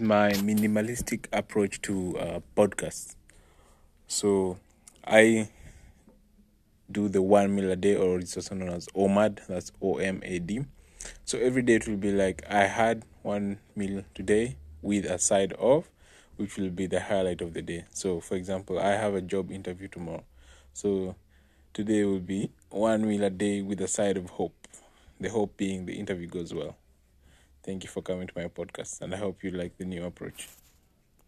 my minimalistic approach to uh, podcasts. So I do the one meal a day, or it's also known as OMAD. That's O M A D. So every day it will be like I had one meal today with a side of, which will be the highlight of the day. So, for example, I have a job interview tomorrow. So today will be one meal a day with a side of hope. The hope being the interview goes well. Thank you for coming to my podcast, and I hope you like the new approach.